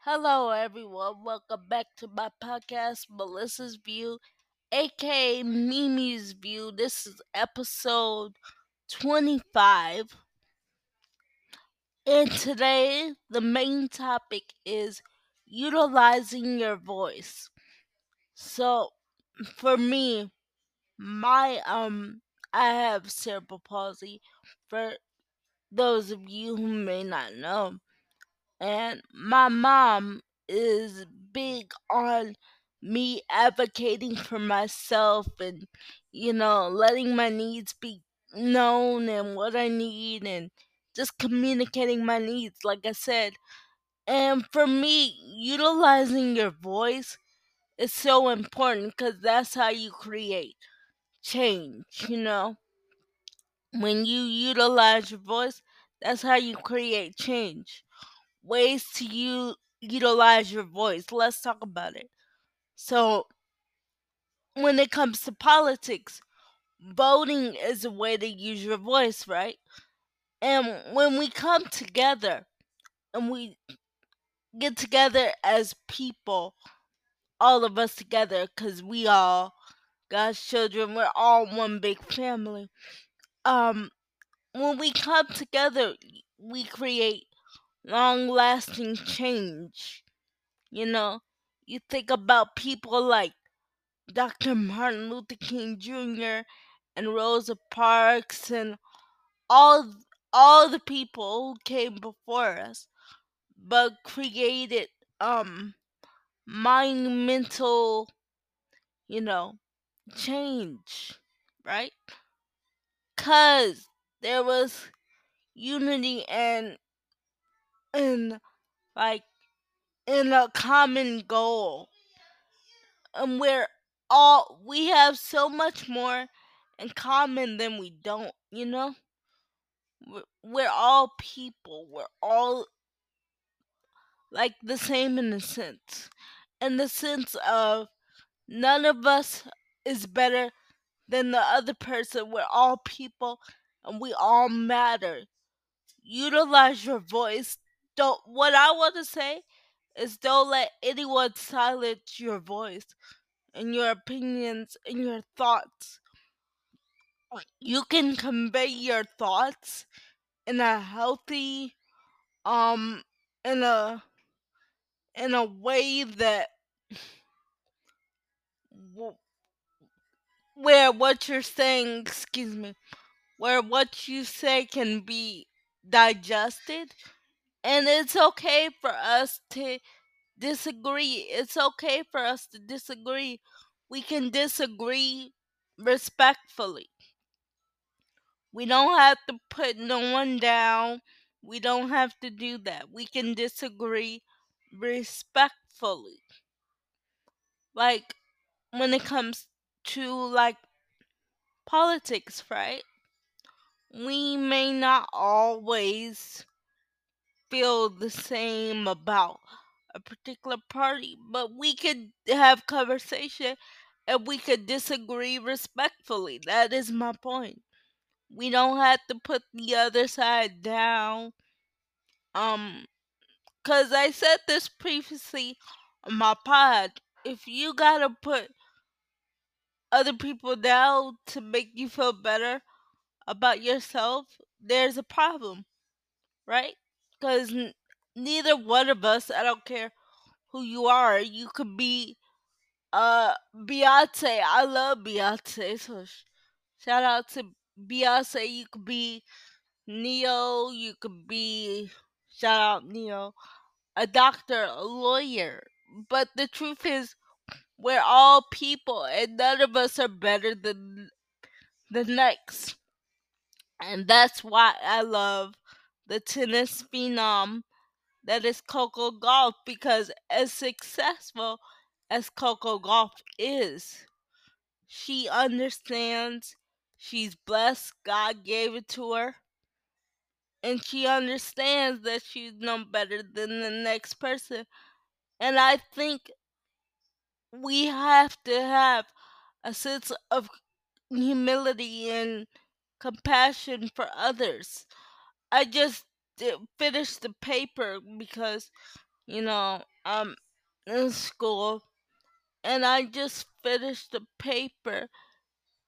Hello, everyone. Welcome back to my podcast, Melissa's View, aka Mimi's View. This is episode 25. And today, the main topic is utilizing your voice. So, for me, my, um, I have cerebral palsy. For those of you who may not know, and my mom is big on me advocating for myself and you know letting my needs be known and what I need and just communicating my needs like I said. And for me utilizing your voice is so important cuz that's how you create change you know? When you utilize your voice that's how you create change ways to u- utilize your voice. Let's talk about it. So, when it comes to politics, voting is a way to use your voice, right? And when we come together and we get together as people, all of us together, because we all, God's children, we're all one big family. Um, when we come together, we create long lasting change. You know, you think about people like Dr. Martin Luther King Jr. and Rosa Parks and all all the people who came before us but created um monumental, you know, change, right? Cuz there was unity and and like in a common goal. And we're all we have so much more in common than we don't you know? We're, we're all people. We're all like the same in a sense. In the sense of none of us is better than the other person. We're all people and we all matter. Utilize your voice don't what i want to say is don't let anyone silence your voice and your opinions and your thoughts. You can convey your thoughts in a healthy, um, in a in a way that where what you're saying, excuse me, where what you say can be digested, and it's okay for us to disagree. It's okay for us to disagree. We can disagree respectfully. We don't have to put no one down. We don't have to do that. We can disagree respectfully. Like when it comes to like politics, right? We may not always feel the same about a particular party, but we could have conversation and we could disagree respectfully. That is my point. We don't have to put the other side down. Um, cause I said this previously on my pod. If you gotta put other people down to make you feel better about yourself, there's a problem, right? Cause n- neither one of us, I don't care who you are, you could be uh Beyonce. I love Beyonce, so sh- shout out to Beyonce. You could be Neo, you could be shout out Neo, a doctor, a lawyer. But the truth is, we're all people, and none of us are better than the next. And that's why I love the tennis phenom that is Coco Gauff because as successful as Coco Gauff is, she understands she's blessed, God gave it to her and she understands that she's no better than the next person. And I think we have to have a sense of humility and compassion for others. I just finished the paper because you know, um, in school, and I just finished the paper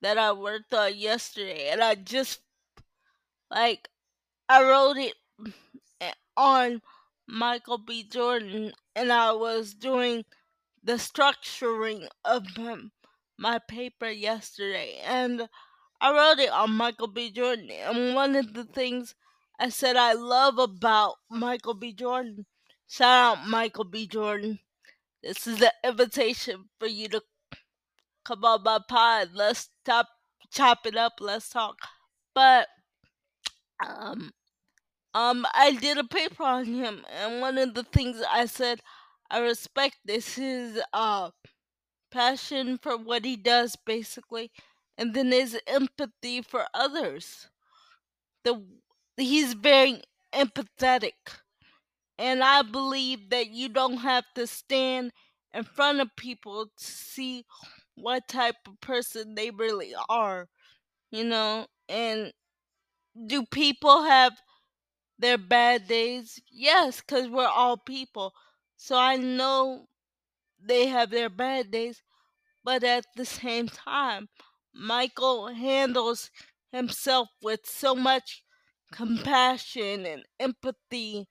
that I worked on yesterday, and I just like I wrote it on Michael B. Jordan, and I was doing the structuring of my paper yesterday, and I wrote it on Michael B. Jordan. And one of the things I said I love about Michael B. Jordan, shout out Michael B. Jordan. This is an invitation for you to come on my pod. Let's stop chop it up. Let's talk. But um um I did a paper on him and one of the things I said I respect this his uh passion for what he does basically and then his empathy for others. The he's very empathetic and I believe that you don't have to stand in front of people to see what type of person they really are, you know? And do people have their bad days? Yes, because we're all people. So I know they have their bad days, but at the same time, Michael handles himself with so much compassion and empathy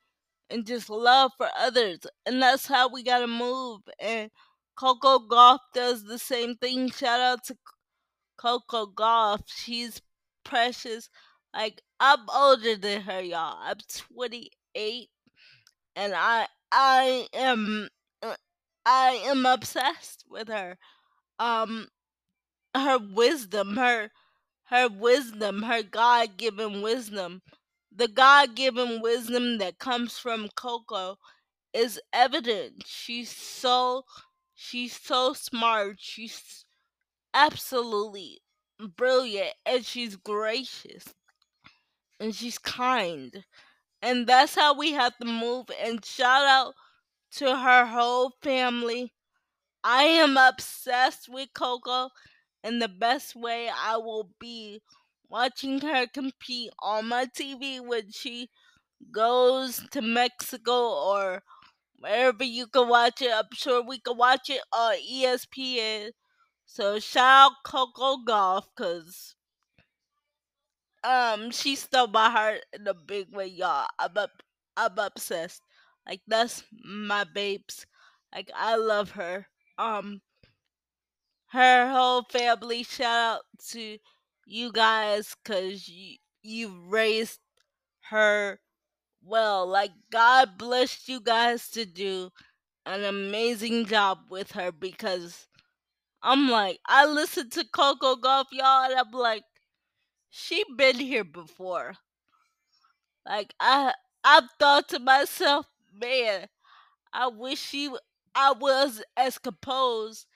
and just love for others. And that's how we gotta move. And Coco Gauff does the same thing. Shout out to Coco Gauff. She's precious. Like I'm older than her, y'all. I'm 28, and I I am uh, I am obsessed with her. Um, her wisdom, her her wisdom, her God given wisdom, the God given wisdom that comes from Coco is evident. She's so she's so smart. She's absolutely brilliant and she's gracious and she's kind. And that's how we have to move and shout out to her whole family. I am obsessed with Coco and the best way I will be watching her compete on my TV when she goes to Mexico or wherever you can watch it. I'm sure we can watch it on ESPN. So shout out Coco Gauff because um she stole my heart in a big way, y'all. I'm up, I'm obsessed. Like that's my babes. Like I love her. Um her whole family. Shout out to you guys because you you raised her well. Like God blessed you guys to do an amazing job with her because I'm like I listened to Coco Gauff y'all and I'm like she been here before. Like I I've thought to myself, man, I wish she I was as composed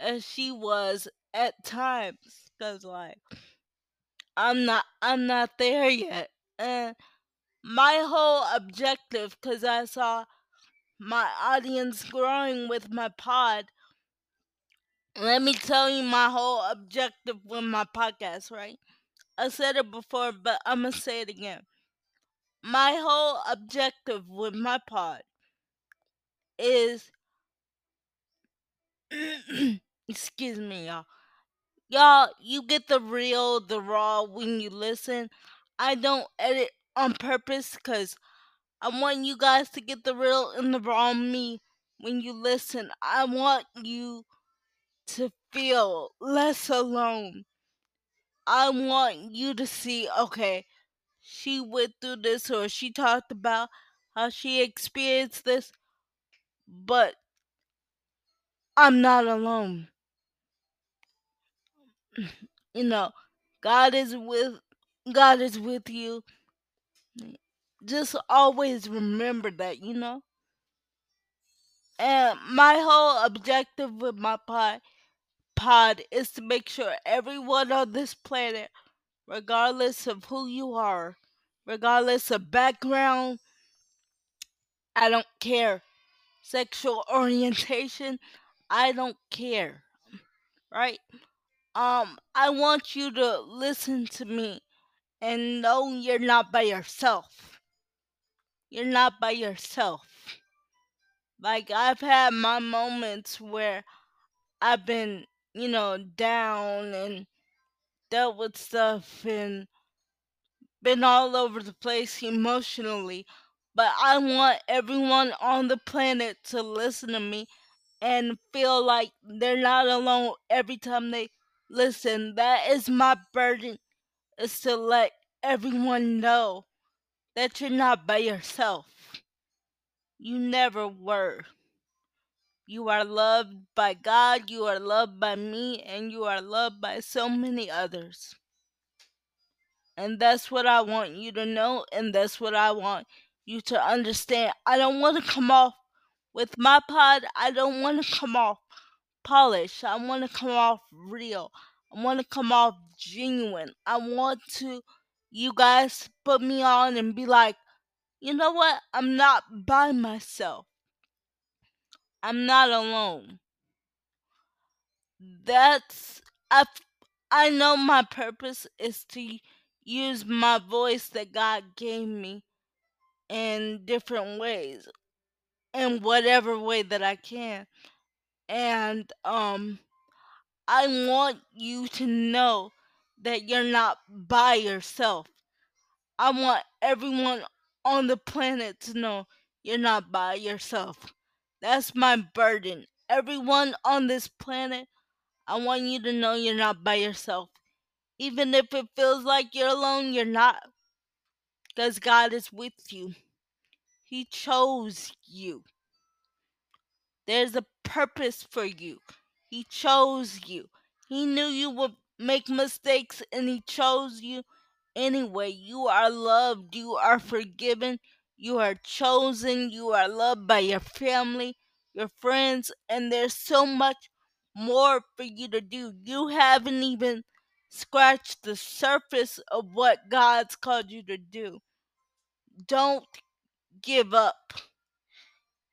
as she was at times cuz like I'm not I'm not there yet. And my whole objective cuz I saw my audience growing with my pod. Let me tell you my whole objective with my podcast, right? I said it before, but I'm to say it again. My whole objective with my pod is excuse me, y'all. Y'all, you get the real, the raw when you listen. I don't edit on purpose because I want you guys to get the real and the raw me when you listen. I want you to feel less alone. I want you to see, okay, she went through this or she talked about how she experienced this, but I'm not alone. You know, God is with God is with you. Just always remember that, you know? And my whole objective with my pod pod is to make sure everyone on this planet, regardless of who you are, regardless of background, I don't care. Sexual orientation, I don't care. Right? Um, I want you to listen to me and know you're not by yourself. You're not by yourself. Like I've had my moments where I've been, you know, down and dealt with stuff and been all over the place emotionally. But I want everyone on the planet to listen to me and feel like they're not alone every time they listen. That is my burden is to let everyone know that you're not by yourself. You never were. You are loved by God, you are loved by me, and you are loved by so many others. And that's what I want you to know, and that's what I want you to understand. I don't want to come off with my pod, I don't want to come off polished. I want to come off real. I want to come off genuine. I want to, you guys, put me on and be like, you know what? I'm not by myself. I'm not alone. That's I I know my purpose is to use my voice that God gave me in different ways in whatever way that I can. And um I want you to know that you're not by yourself. I want everyone on the planet to know you're not by yourself. That's my burden. Everyone on this planet, I want you to know you're not by yourself. Even if it feels like you're alone, you're not. Because God is with you. He chose you. There's a purpose for you. He chose you. He knew you would make mistakes and He chose you anyway. You are loved. You are forgiven. You are chosen. You are loved by your family, your friends, and there's so much more for you to do. You haven't even scratched the surface of what God's called you to do. Don't give up.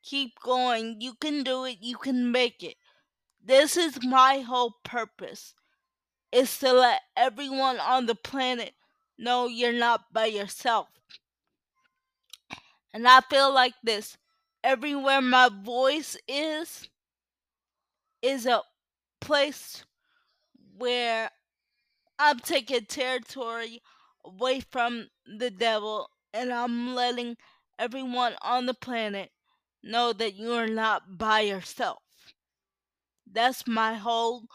Keep going. You can do it. You can make it. This is my whole purpose. Is to let everyone on the planet know you're not by yourself. And I feel like this. Everywhere my voice is is a place where I'm taking territory away from the devil and I'm letting everyone on the planet know that you are not by yourself. That's my whole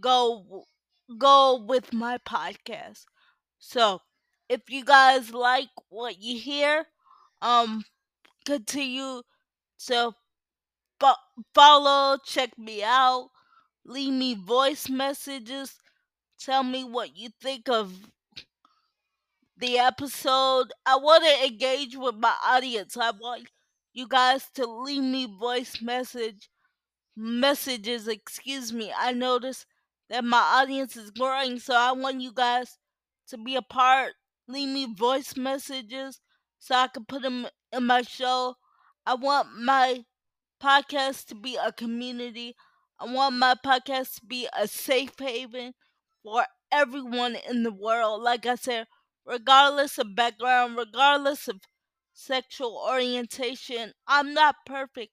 goal goal with my podcast. So, if you guys like what you hear, um continue to fo- follow, check me out, leave me voice messages, tell me what you think of the episode. I want to engage with my audience. I want you guys to leave me voice message messages, excuse me. I notice that my audience is growing, so I want you guys to be a part. Leave me voice messages so I can put them in my show. I want my podcast to be a community. I want my podcast to be a safe haven for everyone in the world. Like I said, regardless of background, regardless of sexual orientation, I'm not perfect.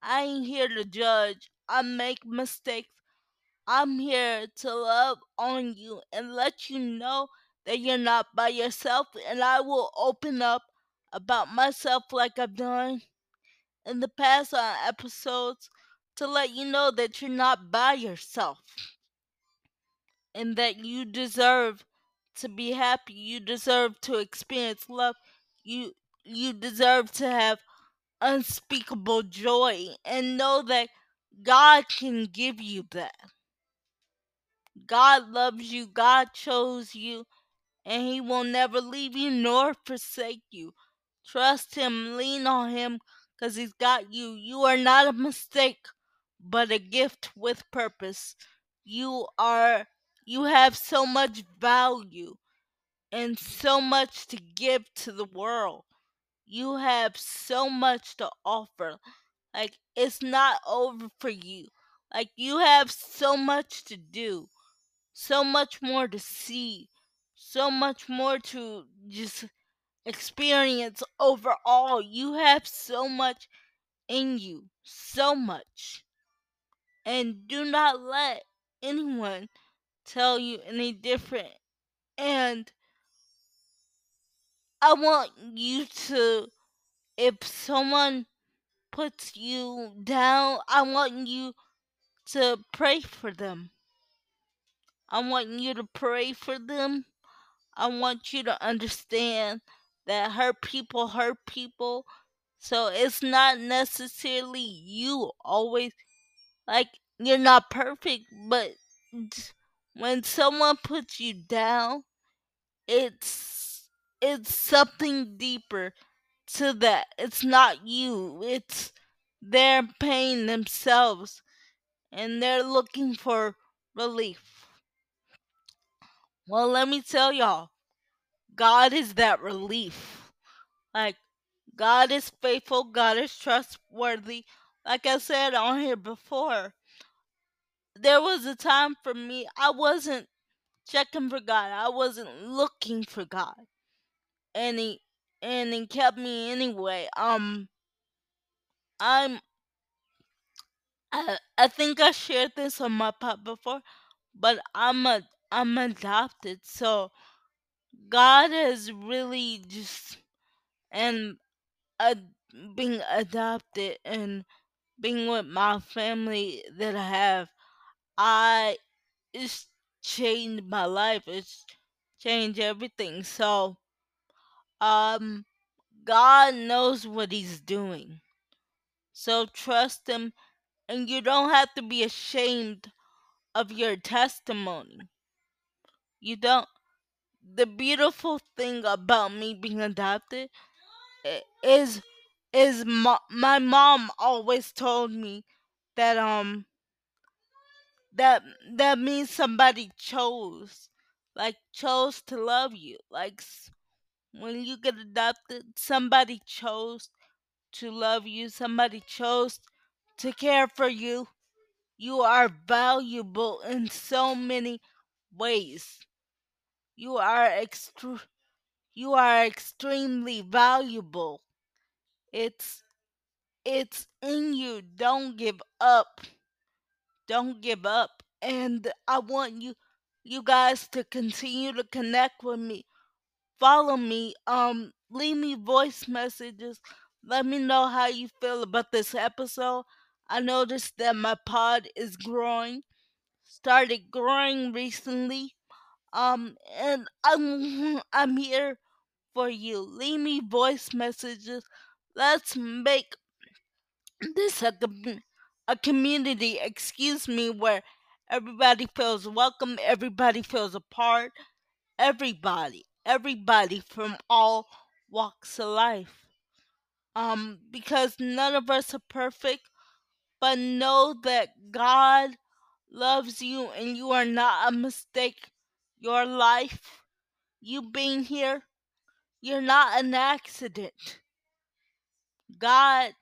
I ain't here to judge. I make mistakes. I'm here to love on you and let you know that you're not by yourself. And I will open up about myself like I've done in the past on episodes to let you know that you're not by yourself and that you deserve to be happy. You deserve to experience love. You you deserve to have unspeakable joy and know that God can give you that. God loves you, God chose you, and He will never leave you nor forsake you. Trust Him, lean on Him, because He's got you. You are not a mistake, but a gift with purpose. You are, you have so much value and so much to give to the world. You have so much to offer. Like, it's not over for you. Like, you have so much to do, so much more to see, so much more to just experience overall. You have so much in you so much. And do not let anyone tell you any different. And I want you to, if someone puts you down, I want you to pray for them. I want you to pray for them. I want you to understand that hurt people hurt people. So it's not necessarily you always like you're not perfect, but when someone puts you down, it's it's something deeper to that. It's not you. It's their pain themselves and they're looking for relief. Well, let me tell y'all, God is that relief. Like, God is faithful, God is trustworthy. Like I said on here before, there was a time for me, I wasn't checking for God, I wasn't looking for God. And He, and He kept me anyway. Um, I'm I, I think I shared this on my pod before, but I'm a I'm adopted, so God has really just and uh, being adopted and being with my family that I have, I it's changed my life. It's changed everything. So, um, God knows what He's doing. So trust Him, and you don't have to be ashamed of your testimony. You don't. The beautiful thing about me being adopted is is my, my mom always told me that um that that means somebody chose like chose to love you like when you get adopted somebody chose to love you somebody chose to care for you. You are valuable in so many ways. You are extra you are extremely valuable. It's it's in you. Don't give up. Don't give up. And i want you you guys to continue to connect with me follow me um leave me voice messages. Let me know how you feel about this episode. I noticed that my pod is growing started growing recently um and i'm i'm here for you. Leave me voice messages. Let's make this a, a community, excuse me, where everybody feels welcome, everybody feels a part, everybody, everybody from all walks of life. Um, because none of us are perfect, but know that God loves you and you are not a mistake. Your life, you being here, you're not an accident. God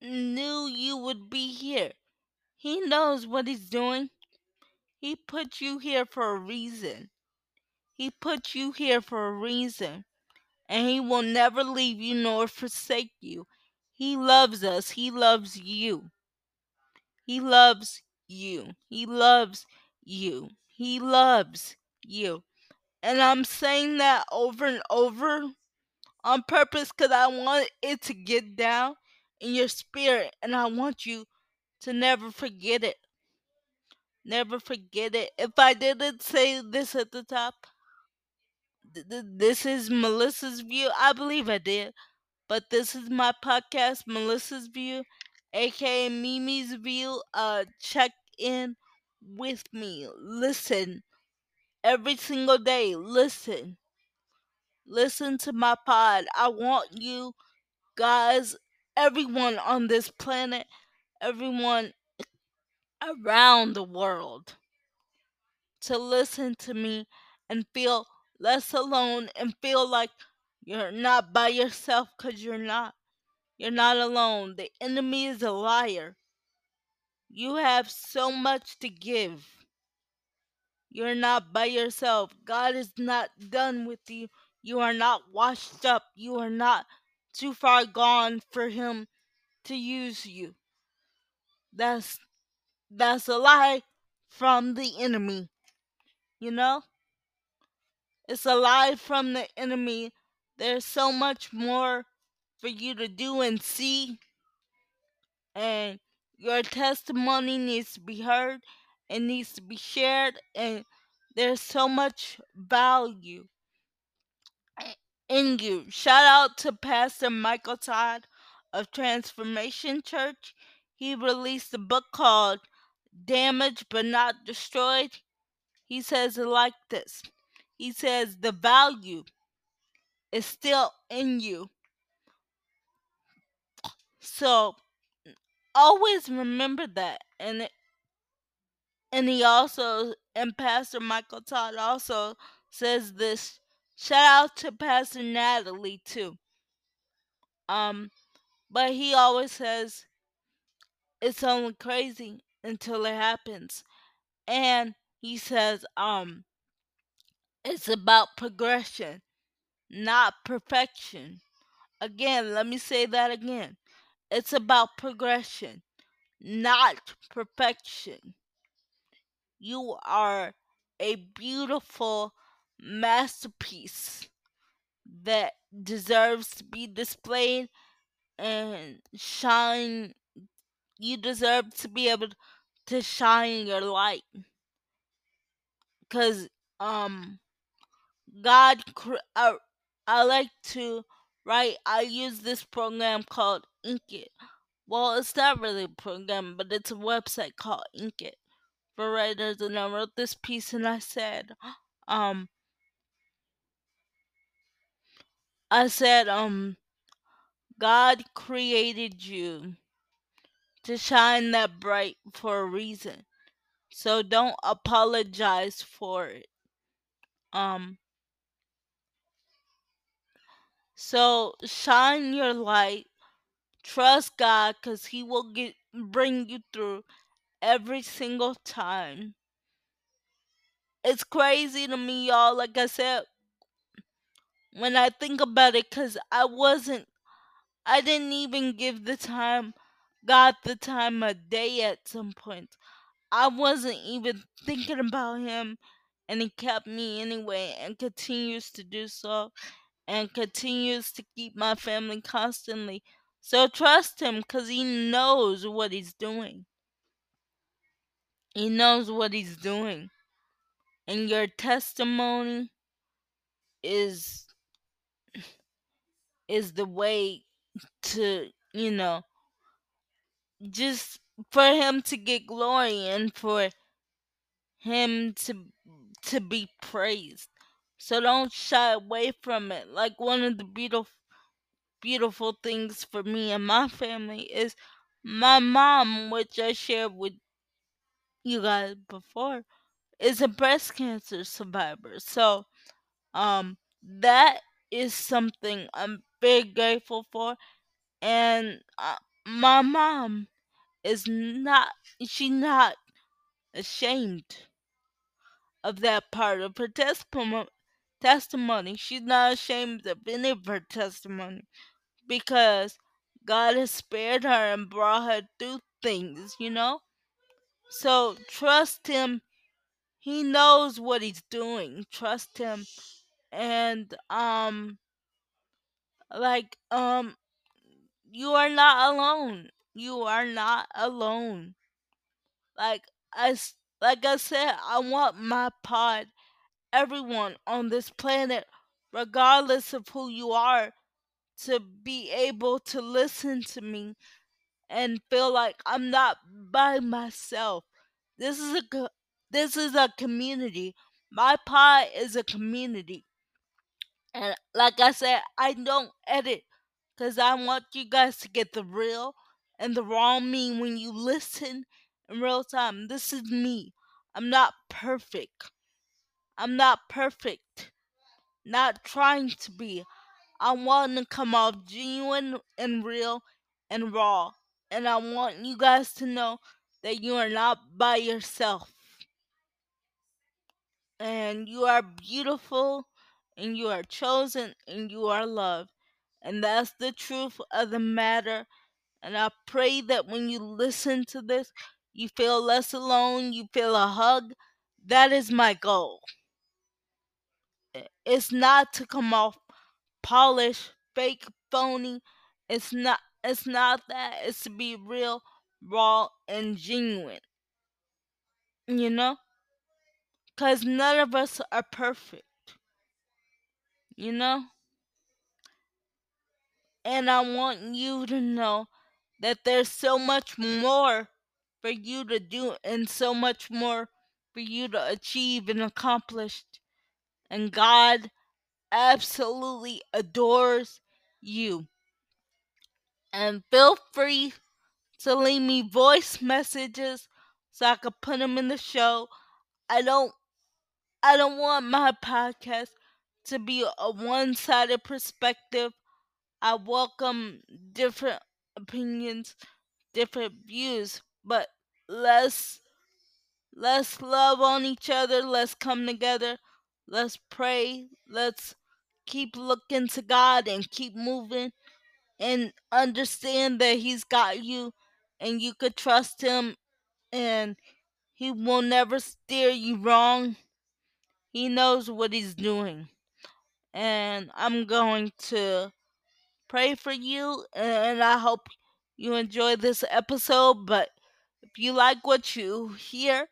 knew you would be here. He knows what he's doing. He put you here for a reason. He put you here for a reason. And he will never leave you nor forsake you. He loves us. He loves you. He loves you. He loves you. He loves you. And I'm saying that over and over on purpose because I want it to get down in your spirit and I want you to never forget it. Never forget it. If I didn't say this at the top, th- th- this is Melissa's view. I believe I did. But this is my podcast, Melissa's view, aka Mimi's view. Uh check in with me. Listen every single day. Listen. Listen to my pod. I want you guys, everyone on this planet, everyone around the world to listen to me and feel less alone and feel like you're not by yourself because you're not. You're not alone. The enemy is a liar. You have so much to give. You're not by yourself. God is not done with you. You are not washed up. You are not too far gone for Him to use you. That's that's a lie from the enemy. You know? It's a lie from the enemy. There's so much more for you to do and see. And your testimony needs to be heard. It needs to be shared. And there's so much value in you. Shout out to Pastor Michael Todd of Transformation Church. He released a book called Damaged but Not Destroyed. He says it like this He says, The value is still in you. So always remember that. And and he also and Pastor Michael Todd also says this. Shout out to Pastor Natalie too. Um, but he always says it's only crazy until it happens. And he says, um, it's about progression, not perfection. Again, let me say that again. It's about progression, not perfection. You are a beautiful masterpiece that deserves to be displayed and shine. You deserve to be able to shine your light. Cause um, God, I, I like to write. I use this program called Inkitt. Well, it's not really a program, but it's a website called Inkitt for writers. And I wrote this piece, and I said, um, I said, um, God created you to shine that bright for a reason. So don't apologize for it. Um so shine your light. Trust God cuz he will get bring you through every single time. It's crazy to me y'all like I said when I think about it cuz I wasn't I didn't even give the time God the time of day at some point. I wasn't even thinking about him and he kept me anyway and continues to do so and continues to keep my family constantly. So trust him because he knows what he's doing. He knows what he's doing. And your testimony is is the way to, you know, just for him to get glory and for him to to be praised. So don't shy away from it. Like one of the beautiful beautiful things for me and my family is my mom, which I shared with you guys before, is a breast cancer survivor. So um that is something I'm very grateful for and uh, my mom is not she not ashamed of that part of her testimony testimony. She's not ashamed of any of her testimony because God has spared her and brought her through things, you know? So trust him. He knows what he's doing. Trust him. And um like um you are not alone. You are not alone. Like I like I said, I want my pod everyone on this planet regardless of who you are to be able to listen to me and feel like I'm not by myself. This is a this is a community. My pod is a community. And like I said, I don't edit cuz I want you guys to get the real and the raw me when you listen in real time. This is me. I'm not perfect. I'm not perfect. Not trying to be. I want to come off genuine and real and raw. And I want you guys to know that you are not by yourself. And you are beautiful, and you are chosen, and you are loved. And that's the truth of the matter. And I pray that when you listen to this, you feel less alone, you feel a hug. That is my goal. It's not to come off polished, fake, phony. It's not it's not that. It's to be real, raw, and genuine. You know? Cuz none of us are perfect. You know? And I want you to know that there's so much more for you to do and so much more for you to achieve and accomplish. And God absolutely adores you. And feel free to leave me voice messages so I could put them in the show. I don't I don't want my podcast to be a one-sided perspective. I welcome different opinions, different views, but let's let's love on each other, let's come together, let's pray, let's keep looking to God and keep moving and understand that he's got you and you could trust him and he will never steer you wrong. He knows what he's doing. And I'm going to pray for you and I hope you enjoy this episode. But if you like what you hear,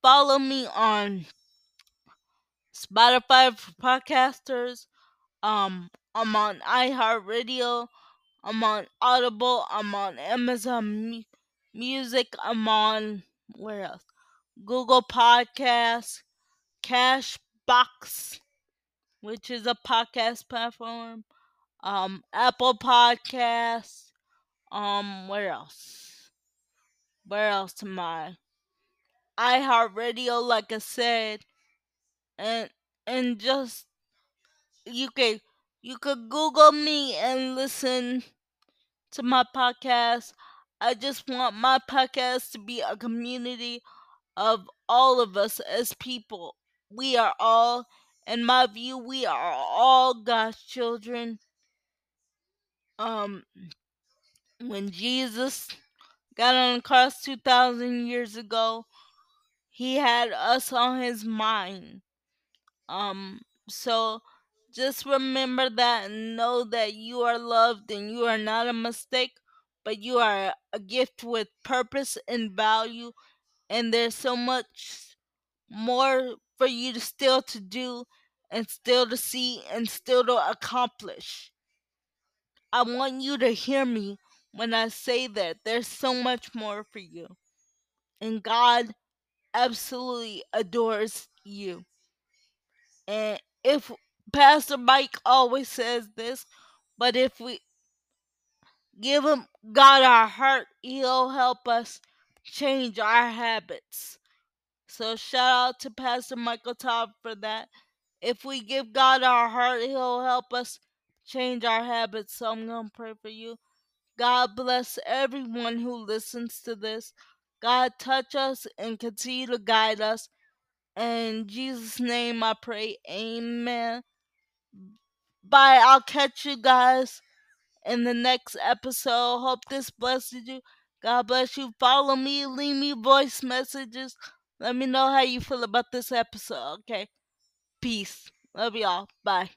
follow me on Spotify for podcasters. Um, I'm on iHeartRadio. I'm on Audible. I'm on Amazon Music. I'm on where else? Google Podcasts, Castbox, which is a podcast platform. Um, Apple Podcasts. Um, where else? Where else am I? iHeartRadio, like I said, and and just you can you could Google me and listen to my podcast. I just want my podcast to be a community of all of us as people. We are all, in my view, we are all God's children. Um, when Jesus got on the cross 2,000 years ago, he had us on his mind. Um, so just remember that and know that you are loved and you are not a mistake, but you are a gift with purpose and value. And there's so much more for you to still to do and still to see and still to accomplish. I want you to hear me when I say that there's so much more for you. And God absolutely adores you. And if Pastor Mike always says this, but if we give him God our heart, he'll help us change our habits. So shout out to Pastor Michael Todd for that. If we give God our heart, he'll help us change our habits. So I'm going to pray for you. God bless everyone who listens to this. God touch us and continue to guide us. In Jesus' name I pray. Amen. Bye. I'll catch you guys in the next episode. Hope this blesses you. God bless you. Follow me. Leave me voice messages. Let me know how you feel about this episode. Okay. Peace. Love y'all. Bye.